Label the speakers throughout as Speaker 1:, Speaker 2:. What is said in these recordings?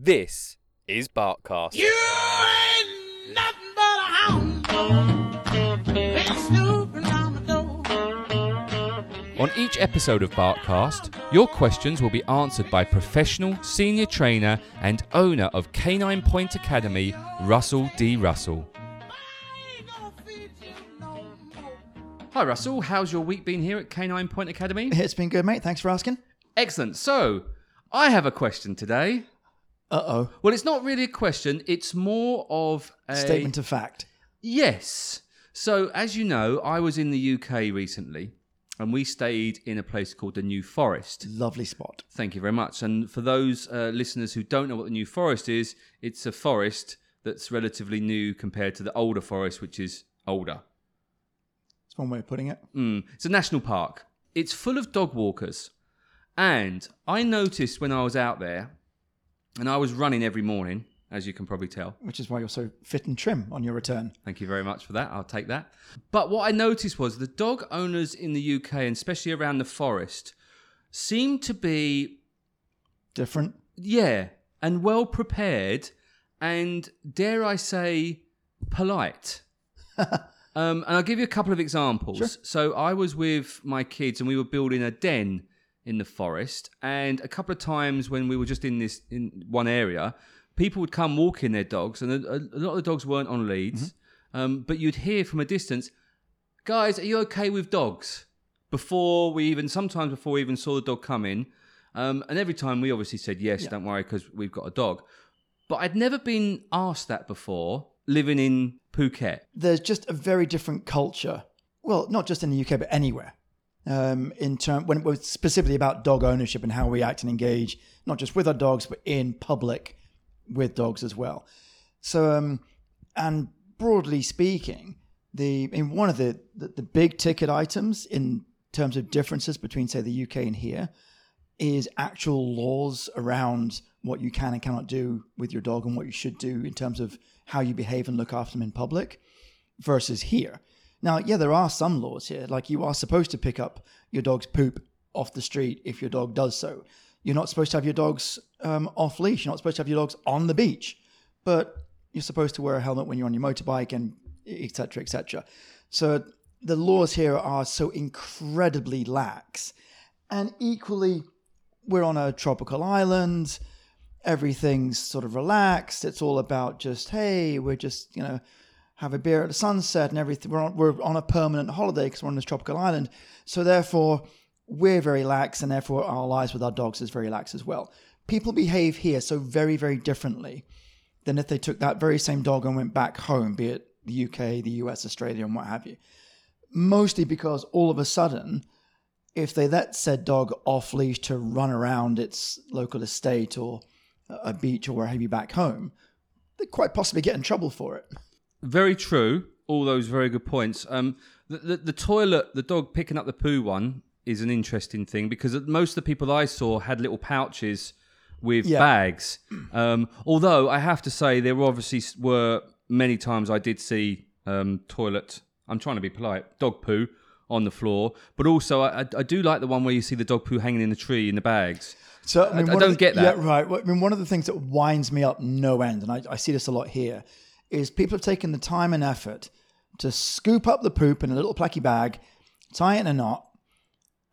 Speaker 1: This is Barkcast.
Speaker 2: You ain't nothing but a hound dog. On the door.
Speaker 1: On each episode of Barkcast, your questions will be answered by professional senior trainer and owner of Canine Point Academy, Russell D. Russell.
Speaker 2: I ain't gonna feed you no more.
Speaker 1: Hi, Russell. How's your week been here at Canine Point Academy?
Speaker 3: It's been good, mate. Thanks for asking.
Speaker 1: Excellent. So, I have a question today.
Speaker 3: Uh oh.
Speaker 1: Well, it's not really a question, it's more of a
Speaker 3: Statement of fact.
Speaker 1: Yes. So, as you know, I was in the UK recently and we stayed in a place called the New Forest.
Speaker 3: Lovely spot.
Speaker 1: Thank you very much. And for those uh, listeners who don't know what the New Forest is, it's a forest that's relatively new compared to the older forest, which is older.
Speaker 3: It's one way of putting it.
Speaker 1: Mm. It's a national park. It's full of dog walkers. And I noticed when I was out there, and I was running every morning, as you can probably tell.
Speaker 3: Which is why you're so fit and trim on your return.
Speaker 1: Thank you very much for that. I'll take that. But what I noticed was the dog owners in the UK, and especially around the forest, seem to be,
Speaker 3: Different.
Speaker 1: yeah, and well prepared, and dare I say, polite. um, and I'll give you a couple of examples. Sure. So I was with my kids, and we were building a den in the forest, and a couple of times when we were just in this in one area, people would come walking their dogs, and a, a lot of the dogs weren't on leads, um, but you'd hear from a distance, guys, are you okay with dogs? Before we even, sometimes before we even saw the dog come in, um, and every time we obviously said yes, don't worry, because we've got a dog. But I'd never been asked that before, living in Phuket.
Speaker 3: There's just a very different culture. Well, not just in the UK, but anywhere. Um, in term when it was specifically about dog ownership and how we act and engage, not just with our dogs, but in public with dogs as well. So, um, and broadly speaking, the in one of the, the the big ticket items in terms of differences between say the UK and here is actual laws around what you can and cannot do with your dog and what you should do in terms of how you behave and look after them in public versus here. Now, yeah, there are some laws here. Like you are supposed to pick up your dog's poop off the street if your dog does so. You're not supposed to have your dogs um, off leash. You're not supposed to have your dogs on the beach, but you're supposed to wear a helmet when you're on your motorbike and etc. etc. So the laws here are so incredibly lax, and equally, we're on a tropical island. Everything's sort of relaxed. It's all about just hey, we're just you know have a beer at the sunset and everything. We're on, we're on a permanent holiday because we're on this tropical island. So therefore, we're very lax, and therefore our lives with our dogs is very lax as well. People behave here so very, very differently than if they took that very same dog and went back home, be it the UK, the US, Australia, and what have you. Mostly because all of a sudden, if they let said dog off leash to run around its local estate or a beach or where have you back home, they quite possibly get in trouble for it.
Speaker 1: Very true. All those very good points. Um, the, the, the toilet, the dog picking up the poo one is an interesting thing because most of the people I saw had little pouches with
Speaker 3: Yeah.
Speaker 1: bags. Um, although I have to say, there obviously were many times I did see um, toilet. I'm trying to be polite. Dog poo on the floor, but also I, I, I do like the one where you see the dog poo hanging in the tree in the bags.
Speaker 3: So I, mean,
Speaker 1: I
Speaker 3: of
Speaker 1: don't
Speaker 3: the-
Speaker 1: get that.
Speaker 3: Yeah, right. Well, I mean, one of the things that winds me up no end, and I, I see this a lot here, is people have taken the time and effort to scoop up the poop in a little placky bag, tie it in a knot,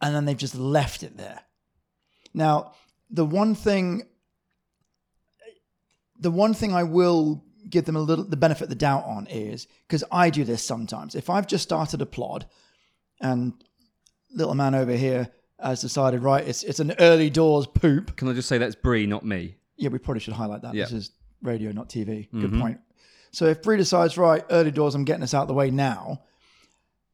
Speaker 3: and then they've just left it there. Now, the one thing, the one thing I will give them a little the benefit of the doubt on is because I do this sometimes. If I've just started a plod, and little man over here has decided, right, it's it's an early doors poop.
Speaker 1: Can I just say that's Brie, not me?
Speaker 3: Yeah, we probably should highlight that.
Speaker 1: Yeah.
Speaker 3: This is radio, not TV. Good mm-hmm. point. So if Bree decides, right, early doors, I'm getting this out of the way now.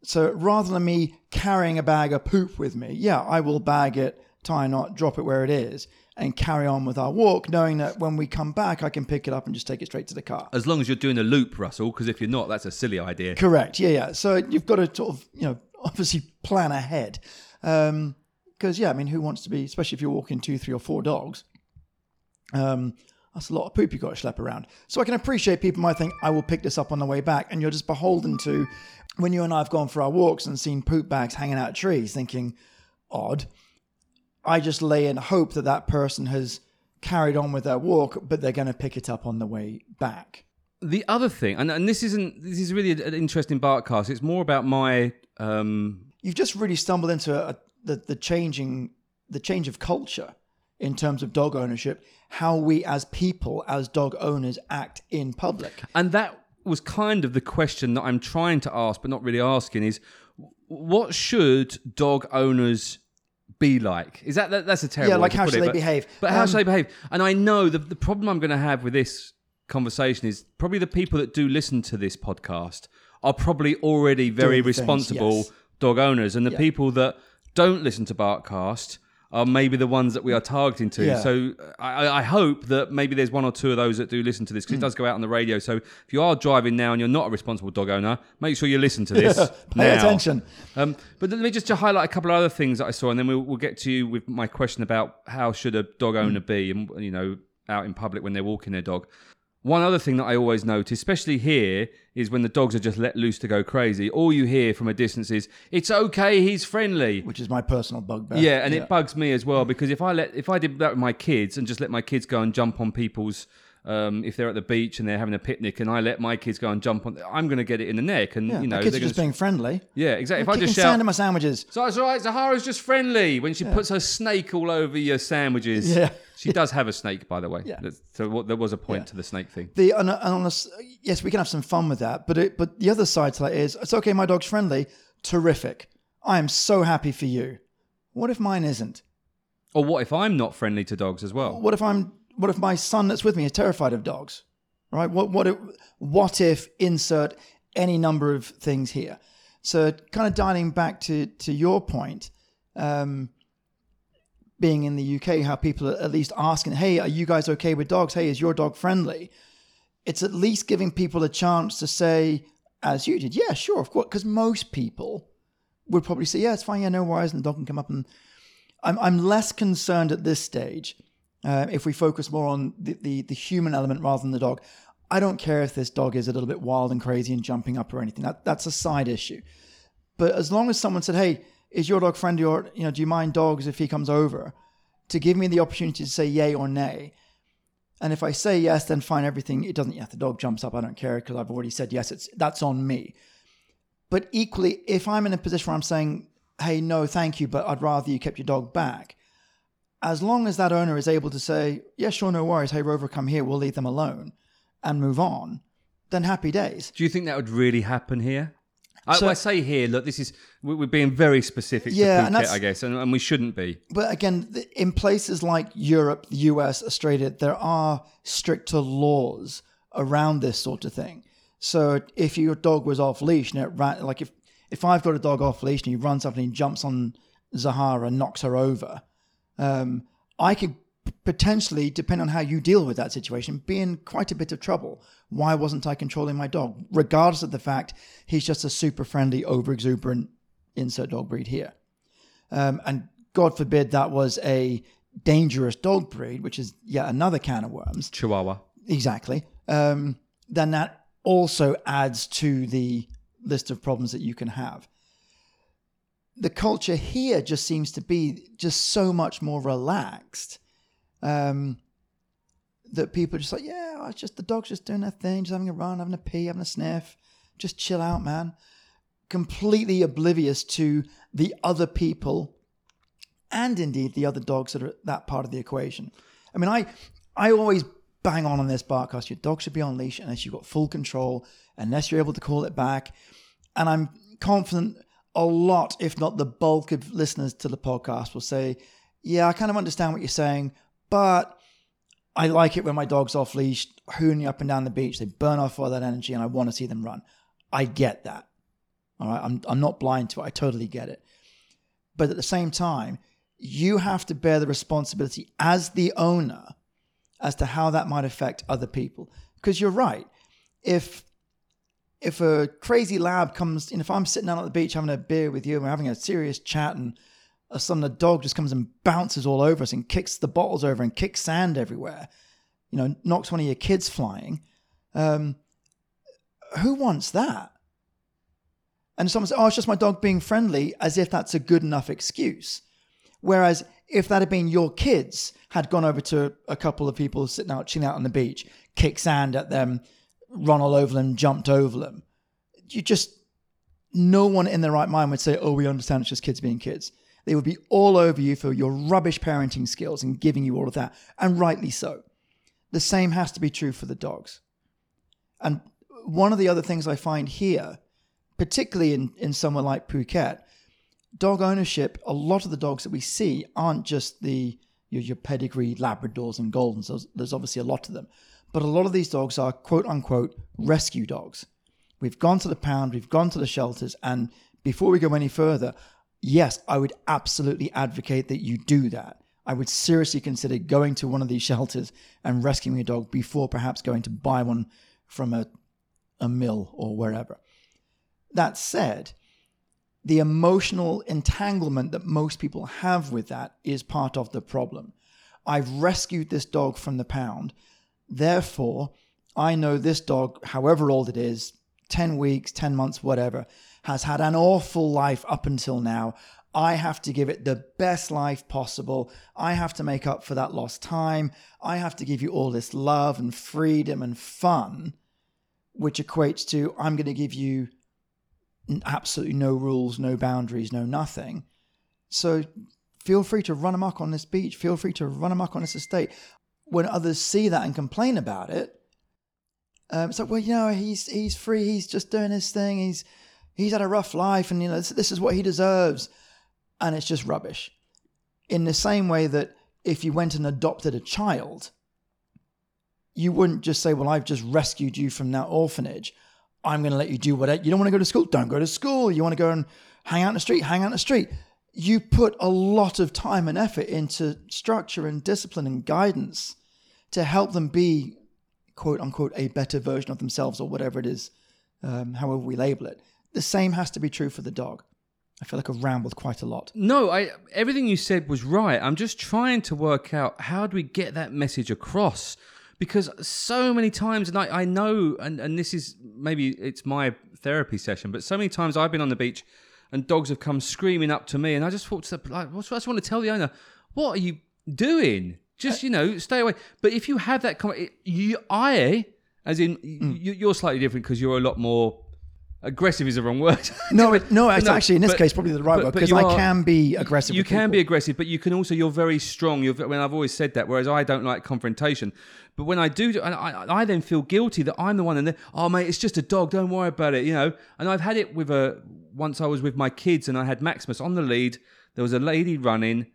Speaker 3: So rather than me carrying a bag of poop with me, yeah, I will bag it, tie a knot, drop it where it is, and carry on with our walk, knowing that when we come back, I can pick it up and just take it straight to the car.
Speaker 1: As long as you're doing a loop, Russell, because if you're not, that's a silly idea.
Speaker 3: Correct. Yeah, yeah. So you've got to sort of, you know, obviously plan ahead. Because, yeah, I mean, who wants to be, especially if you're walking two, three, or four dogs, um, that's a lot of poop you've got to schlep around. So I can appreciate people might think, I will pick this up on the way back. And you're just beholden to when you and I have gone for our walks and seen poop bags hanging out of trees, thinking, odd. I just lay in hope that that person has carried on with their walk, but they're going to pick it up on the way back.
Speaker 1: The other thing, and, and this isn't this is really an interesting barkcast. It's more about my um,
Speaker 3: You've just really stumbled into a, the the changing the change of culture in terms of dog ownership, how we as people, as dog owners, act in public.
Speaker 1: And that was kind of the question that I'm trying to ask, but not really asking is what should dog owners be like? Is that, that that's a terrible
Speaker 3: Yeah, like how should
Speaker 1: it,
Speaker 3: they
Speaker 1: but-
Speaker 3: behave?
Speaker 1: But how
Speaker 3: Um,
Speaker 1: should they behave? And I know the the problem I'm going to have with this conversation is probably the people that do listen to this podcast are probably already very
Speaker 3: Doing things,
Speaker 1: responsible
Speaker 3: yes.
Speaker 1: dog owners, and the people that don't listen to Barkcast are maybe the ones that we are targeting to.
Speaker 3: Yeah.
Speaker 1: So I, I hope that maybe there's one or two of those that do listen to this because
Speaker 3: Hmm.
Speaker 1: it does go out on the radio. So if you are driving now and you're not a responsible dog owner, make sure you listen to this.
Speaker 3: Pay
Speaker 1: now.
Speaker 3: attention.
Speaker 1: Um, but let me just to highlight a couple of other things that I saw, and then we'll, we'll get to you with my question about how should a dog owner be, and you know, out in public when they're walking their dog. One other thing that I always notice, especially here, is when the dogs are just let loose to go crazy. All you hear from a distance is "It's okay, he's friendly."
Speaker 3: Which is my personal bugbear.
Speaker 1: Yeah, and it bugs me as well because if I let if I did that with my kids and just let my kids go and jump on people's um, if they're at the beach and they're having a picnic and I let my kids go and jump on, I'm going to get it in the neck, and
Speaker 3: Yeah,
Speaker 1: you know,
Speaker 3: my kids
Speaker 1: they're
Speaker 3: just being friendly.
Speaker 1: yeah, exactly. If
Speaker 3: They're
Speaker 1: I just shout,
Speaker 3: sand in my sandwiches.
Speaker 1: so it's all right. Zahara's just friendly when she puts her snake all over your sandwiches.
Speaker 3: Yeah.
Speaker 1: She does have a snake, by the way.
Speaker 3: Yeah.
Speaker 1: So what, there was a point
Speaker 3: Yeah.
Speaker 1: to the snake thing.
Speaker 3: The and, and on a yes, we can have some fun with that, but it, but the other side to that is it's okay. My dog's friendly, terrific. I am so happy for you. What if mine isn't?
Speaker 1: Or what if I'm not friendly to dogs as well?
Speaker 3: What if I'm? What if my son that's with me is terrified of dogs? Right? What what if, what if insert any number of things here? So kind of dialing back to to your point, um, being in the UK, how people are at least asking, "Hey, are you guys okay with dogs? Hey, is your dog friendly?" It's at least giving people a chance to say, as you did, "Yeah, sure, of course," because most people would probably say, "Yeah, it's fine. Yeah, no worries," and the dog can come up and I'm, I'm less concerned at this stage uh, if we focus more on the, the, the human element rather than the dog. I don't care if this dog is a little bit wild and crazy and jumping up or anything. That, that's a side issue. But as long as someone said, hey, is your dog friendly or, you know, do you mind dogs if he comes over? To give me the opportunity to say yay or nay. And if I say yes, then fine, everything, it doesn't, yeah, the dog jumps up, I don't care because I've already said yes, it's that's on me. But equally, if I'm in a position where I'm saying, hey, no, thank you, but I'd rather you kept your dog back, as long as that owner is able to say, yeah, sure, no worries, hey, Rover, come here, we'll leave them alone and move on, then happy days.
Speaker 1: Do you think that would really happen here? I,
Speaker 3: So-
Speaker 1: I say here, look, this is we- we're being very specific
Speaker 3: Yeah,
Speaker 1: to Phuket, I guess, and, and we shouldn't be.
Speaker 3: But again, in places like Europe, the US, Australia, there are stricter laws around this sort of thing. So if your dog was off leash and it ran, like if, if I've got a dog off leash and he runs up and he jumps on Zahara and knocks her over, um, I could potentially, depending on how you deal with that situation, be in quite a bit of trouble. Why wasn't I controlling my dog? Regardless of the fact he's just a super friendly, over exuberant insert dog breed here. Um, and God forbid that was a dangerous dog breed, which is yet another can of worms.
Speaker 1: Chihuahua.
Speaker 3: Exactly. Um, then that also adds to the list of problems that you can have. The culture here just seems to be just so much more relaxed um, that people are just like, yeah, it's just the dog's just doing their thing, just having a run, having a pee, having a sniff. Just chill out, man. Completely oblivious to the other people and indeed the other dogs that are that part of the equation. I mean, I I always bang on on this Barkcast. Your dog should be on leash unless you've got full control, unless you're able to call it back. And I'm confident a lot, if not the bulk of listeners to the podcast, will say, "Yeah, I kind of understand what you're saying, but." I like it when my dog's off leash, hooning up and down the beach. They burn off all that energy, and I want to see them run. I get that. All right, I'm I'm not blind to it. I totally get it. But at the same time, you have to bear the responsibility as the owner as to how that might affect other people. Because you're right. If if a crazy lab comes, know, if I'm sitting down at the beach having a beer with you and we're having a serious chat and a sudden a dog just comes and bounces all over us and kicks the bottles over and kicks sand everywhere, you know, knocks one of your kids flying, um, who wants that? And someone says, oh, it's just my dog being friendly, as if that's a good enough excuse. Whereas If that had been your kids, had gone over to a couple of people sitting out, chilling out on the beach, kicked sand at them, run all over them, jumped over them, you just, no one in their right mind would say, oh, we understand it's just kids being kids. They would be all over you for your rubbish parenting skills and giving you all of that, and rightly so. The same has to be true for the dogs. And one of the other things I find here, particularly in, in somewhere like Phuket, dog ownership, a lot of the dogs that we see aren't just the your, your pedigree Labradors and Goldens. There's, there's obviously a lot of them. But a lot of these dogs are quote unquote rescue dogs. We've gone to the pound, we've gone to the shelters, and before we go any further, yes, I would absolutely advocate that you do that. I would seriously consider going to one of these shelters and rescuing a dog before perhaps going to buy one from a, a mill or wherever. That said, the emotional entanglement that most people have with that is part of the problem. I've rescued this dog from the pound. Therefore, I know this dog, however old it is 10 weeks, 10 months, whatever has had an awful life up until now. I have to give it the best life possible. I have to make up for that lost time. I have to give you all this love and freedom and fun, which equates to I'm going to give you absolutely no rules, no boundaries, no nothing. So feel free to run amok on this beach. Feel free to run amok on this estate. When others see that and complain about it, um, it's like, well, you know, he's he's free. He's just doing his thing. He's he's had a rough life, and you know, this, this is what he deserves. And it's just rubbish. In the same way that if you went and adopted a child, you wouldn't just say, "Well, I've just rescued you from that orphanage." I'm going to let you do whatever. You don't want to go to school? Don't go to school. You want to go and hang out in the street? Hang out in the street. You put a lot of time and effort into structure and discipline and guidance to help them be, quote unquote, a better version of themselves or whatever it is, um, however we label it. The same has to be true for the dog. I feel like I've rambled quite a lot.
Speaker 1: No, I everything you said was right. I'm just trying to work out how do we get that message across because so many times, and I, I know, and, and this is maybe it's my therapy session, but so many times I've been on the beach and dogs have come screaming up to me, and I just thought, to the, like, I just want to tell the owner, what are you doing? Just you know, stay away. But if you have that, comment, you, I, as in, you, mm. you're slightly different because you're a lot more aggressive is the wrong word.
Speaker 3: No, it, no, it's
Speaker 1: No,
Speaker 3: actually in this
Speaker 1: but-
Speaker 3: case probably the right
Speaker 1: but-
Speaker 3: word because I
Speaker 1: are-
Speaker 3: can be aggressive.
Speaker 1: You can be aggressive, but you can also you're very strong. You're, when I've always said that, whereas I don't like confrontation. But when I do, and I, I then feel guilty that I'm the one, and then oh mate, it's just a dog. Don't worry about it, you know. And I've had it with a once I was with my kids, and I had Maximus on the lead. There was a lady running,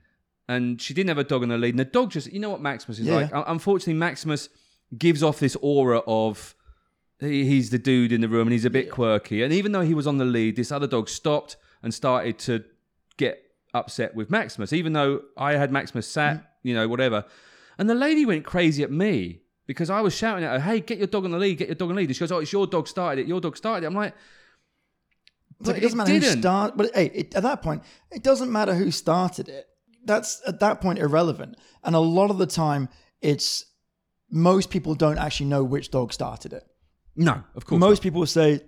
Speaker 1: and she didn't have a dog on the lead, and the dog just you know what Maximus is
Speaker 3: Yeah.
Speaker 1: like. Unfortunately, Maximus gives off this aura of he's the dude in the room and he's a bit quirky. And even though he was on the lead, this other dog stopped and started to get upset with Maximus, even though I had Maximus sat, mm. you know, whatever. And the lady went crazy at me because I was shouting at her, hey, get your dog on the lead, get your dog on the lead. And she goes, oh, it's your dog started it, your dog started it. I'm like, but
Speaker 3: it doesn't
Speaker 1: it
Speaker 3: matter who
Speaker 1: didn't.
Speaker 3: start, but hey, it, at that point, it doesn't matter who started it. That's at that point irrelevant. And a lot of the time, it's most people don't actually know which dog started it.
Speaker 1: no, of course.
Speaker 3: Most people say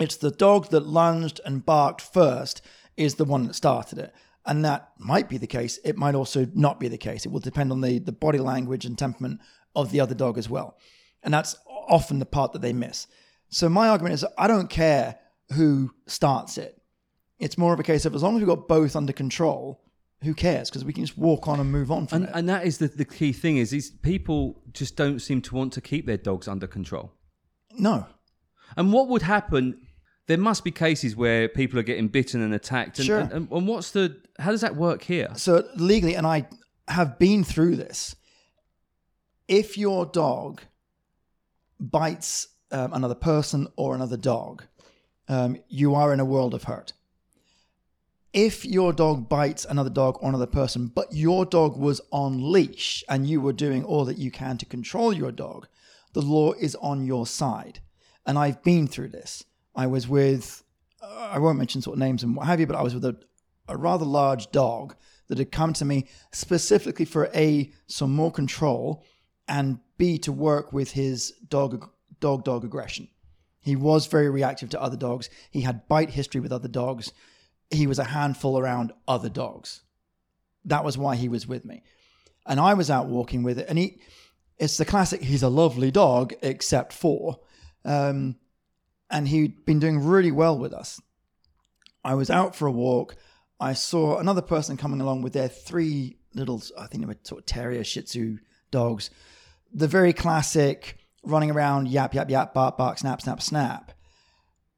Speaker 3: it's the dog that lunged and barked first is the one that started it. And that might be the case. It might also not be the case. It will depend on the, the body language and temperament of the other dog as well. And that's often the part that they miss. So my argument is I don't care who starts it. It's more of a case of as long as we've got both under control, who cares? Because we can just walk on and move on from
Speaker 1: and,
Speaker 3: it.
Speaker 1: and that is the, the key thing is people just don't seem to want to keep their dogs under control.
Speaker 3: no.
Speaker 1: And what would happen? There must be cases where people are getting bitten and attacked. And,
Speaker 3: Sure.
Speaker 1: and, and, and what's the? How does that work here?
Speaker 3: So legally, and I have been through this. If your dog bites um, another person or another dog, um, you are in a world of hurt. If your dog bites another dog or another person, but your dog was on leash and you were doing all that you can to control your dog, the law is on your side. And I've been through this. I was with, uh, I won't mention sort of names and what have you, but I was with a, a rather large dog that had come to me specifically for A, some more control, and B, to work with his dog dog dog aggression. He was very reactive to other dogs. He had bite history with other dogs. He was a handful around other dogs. that was why he was with me. And I was out walking with it. And he, it's the classic, he's a lovely dog, except for. Um, and he'd been doing really well with us. I was out for a walk. I saw another person coming along with their three little, I think they were sort of terrier Shih Tzu dogs. The very classic running around, yap, yap, yap, bark, bark, snap, snap, snap.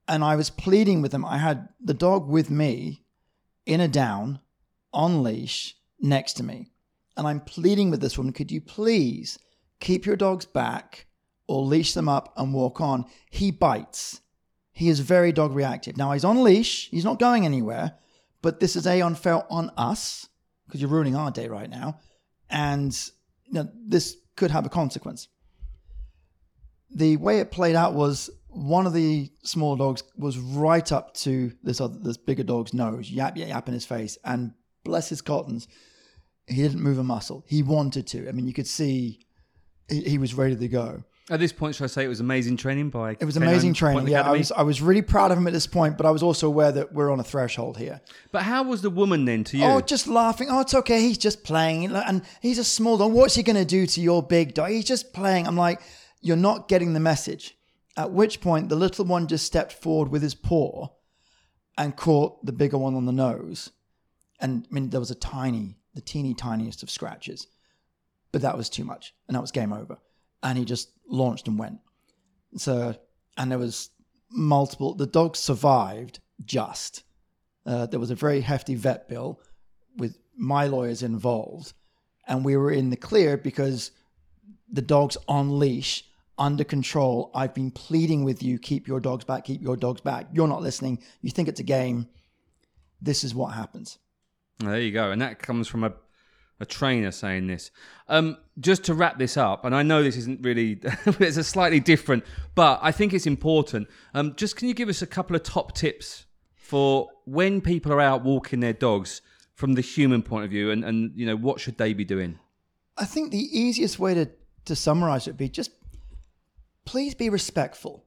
Speaker 3: And I was pleading with them. I had the dog with me in a down on leash next to me. And I'm pleading with this woman, could you please keep your dogs back or leash them up and walk on? He bites. He is very dog reactive. Now he's on leash, he's not going anywhere, but this is a unfair on us because you're ruining our day right now. And you know, this could have a consequence. The way it played out was one of the small dogs was right up to this other this bigger dog's nose, yap yap yap in his face, and bless his cottons, he didn't move a muscle. He wanted to. I mean, you could see he, he was ready to go.
Speaker 1: At this point, should I say it was amazing training by?
Speaker 3: It was amazing training. Yeah, I was I was really proud of him at this point, but I was also aware that we're on a threshold here.
Speaker 1: But how was the woman then to you?
Speaker 3: Oh, just laughing. Oh, it's okay. He's just playing, and he's a small dog. What's he going to do to your big dog? He's just playing. I'm like, you're not getting the message. At which point, the little one just stepped forward with his paw and caught the bigger one on the nose. And I mean, there was a tiny, the teeny tiniest of scratches, but that was too much, and that was game over. And he just launched and went. So, and there was multiple. The dog survived just. Uh, there was a very hefty vet bill with my lawyers involved, and we were in the clear because the dog's on leash, under control. I've been pleading with you, keep your dogs back, keep your dogs back. You're not listening. You think it's a game. This is what happens.
Speaker 1: There you go, and that comes from a a trainer saying this. Um, just to wrap this up, and I know this isn't really, it's a slightly different, but I think it's important. Um, just can you give us a couple of top tips for when people are out walking their dogs from the human point of view, and and you know what should they be doing?
Speaker 3: I think the easiest way to, to summarize it would be just please be respectful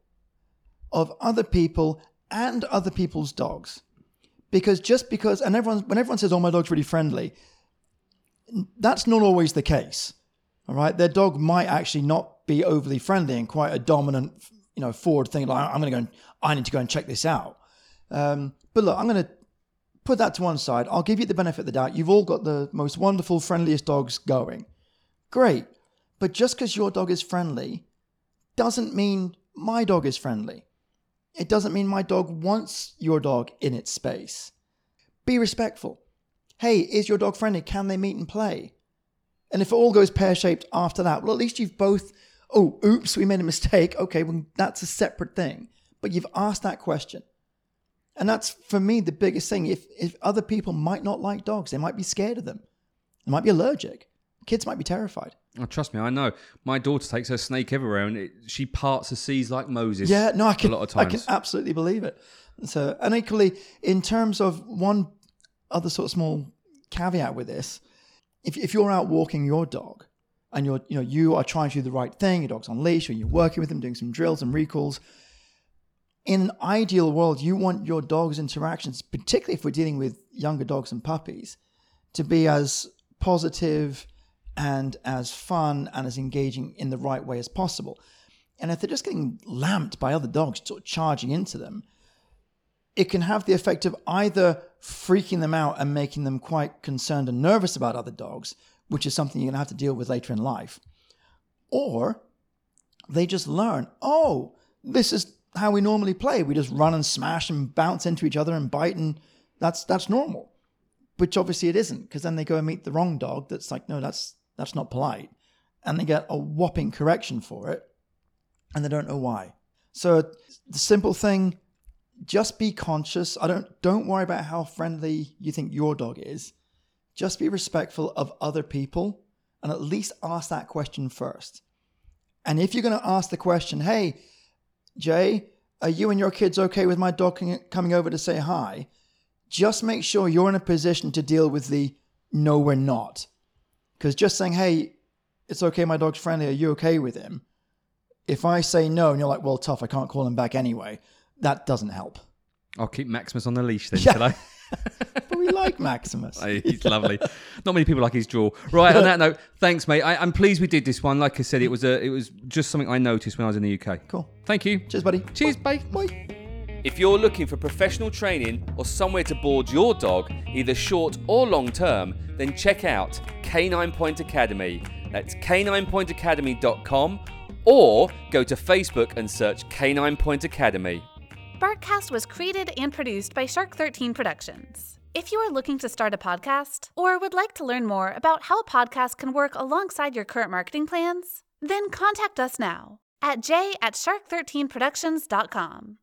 Speaker 3: of other people and other people's dogs. Because just because, and everyone, when everyone says, oh, my dog's really friendly, that's not always the case. All right. Their dog might actually not be overly friendly and quite a dominant, you know, forward thing. Like, I'm going to go and I need to go and check this out. Um, but look, I'm going to put that to one side. I'll give you the benefit of the doubt. You've all got the most wonderful, friendliest dogs going. Great. But just because your dog is friendly doesn't mean my dog is friendly. It doesn't mean my dog wants your dog in its space. Be respectful. Hey, is your dog friendly? Can they meet and play? And if it all goes pear shaped after that, well, at least you've both, oh, oops, we made a mistake. Okay, well, that's a separate thing. But you've asked that question. And that's for me the biggest thing. If, if other people might not like dogs, they might be scared of them, they might be allergic, kids might be terrified.
Speaker 1: Oh, trust me, I know. My daughter takes her snake everywhere, and it, she parts the seas like Moses.
Speaker 3: Yeah, no, I can.
Speaker 1: A lot of
Speaker 3: I can absolutely believe it. So, and equally, in terms of one other sort of small caveat with this, if if you're out walking your dog, and you're you know you are trying to do the right thing, your dog's on leash, or you're working with them, doing some drills and recalls. In an ideal world, you want your dog's interactions, particularly if we're dealing with younger dogs and puppies, to be as positive and as fun and as engaging in the right way as possible. And if they're just getting lamped by other dogs sort of charging into them, it can have the effect of either freaking them out and making them quite concerned and nervous about other dogs, which is something you're going to have to deal with later in life, or they just learn, oh, this is how we normally play. We just run and smash and bounce into each other and bite, and that's that's normal. Which obviously it isn't, because then they go and meet the wrong dog that's like, no, that's that's not polite. And they get a whopping correction for it, and they don't know why. So the simple thing, just be conscious. I don't don't worry about how friendly you think your dog is. Just be respectful of other people and at least ask that question first. And if you're going to ask the question, hey, Jay, are you and your kids okay with my dog coming over to say hi? Just make sure you're in a position to deal with the no, we're not. Because just saying, hey, it's okay, my dog's friendly, are you okay with him? If I say no and you're like, well, tough, I can't call him back anyway, that doesn't help.
Speaker 1: I'll keep Maximus on the leash then,
Speaker 3: Yeah.
Speaker 1: shall I?
Speaker 3: but we like Maximus.
Speaker 1: He's lovely. Not many people like his draw. Right. On that note, thanks, mate. I, I'm pleased we did this one. Like I said, it was a, it was just something I noticed when I was in the UK.
Speaker 3: Cool.
Speaker 1: Thank you.
Speaker 3: Cheers, buddy.
Speaker 1: Cheers, bye.
Speaker 3: Bye.
Speaker 1: If you're looking for professional training or somewhere to board your dog, either short or long term, then check out Canine Point Academy. That's caninepointacademy.com or go to Facebook and search Canine Point Academy.
Speaker 4: Barkcast was created and produced by Shark 13 Productions. If you are looking to start a podcast or would like to learn more about how a podcast can work alongside your current marketing plans, then contact us now at j at shark13productions.com.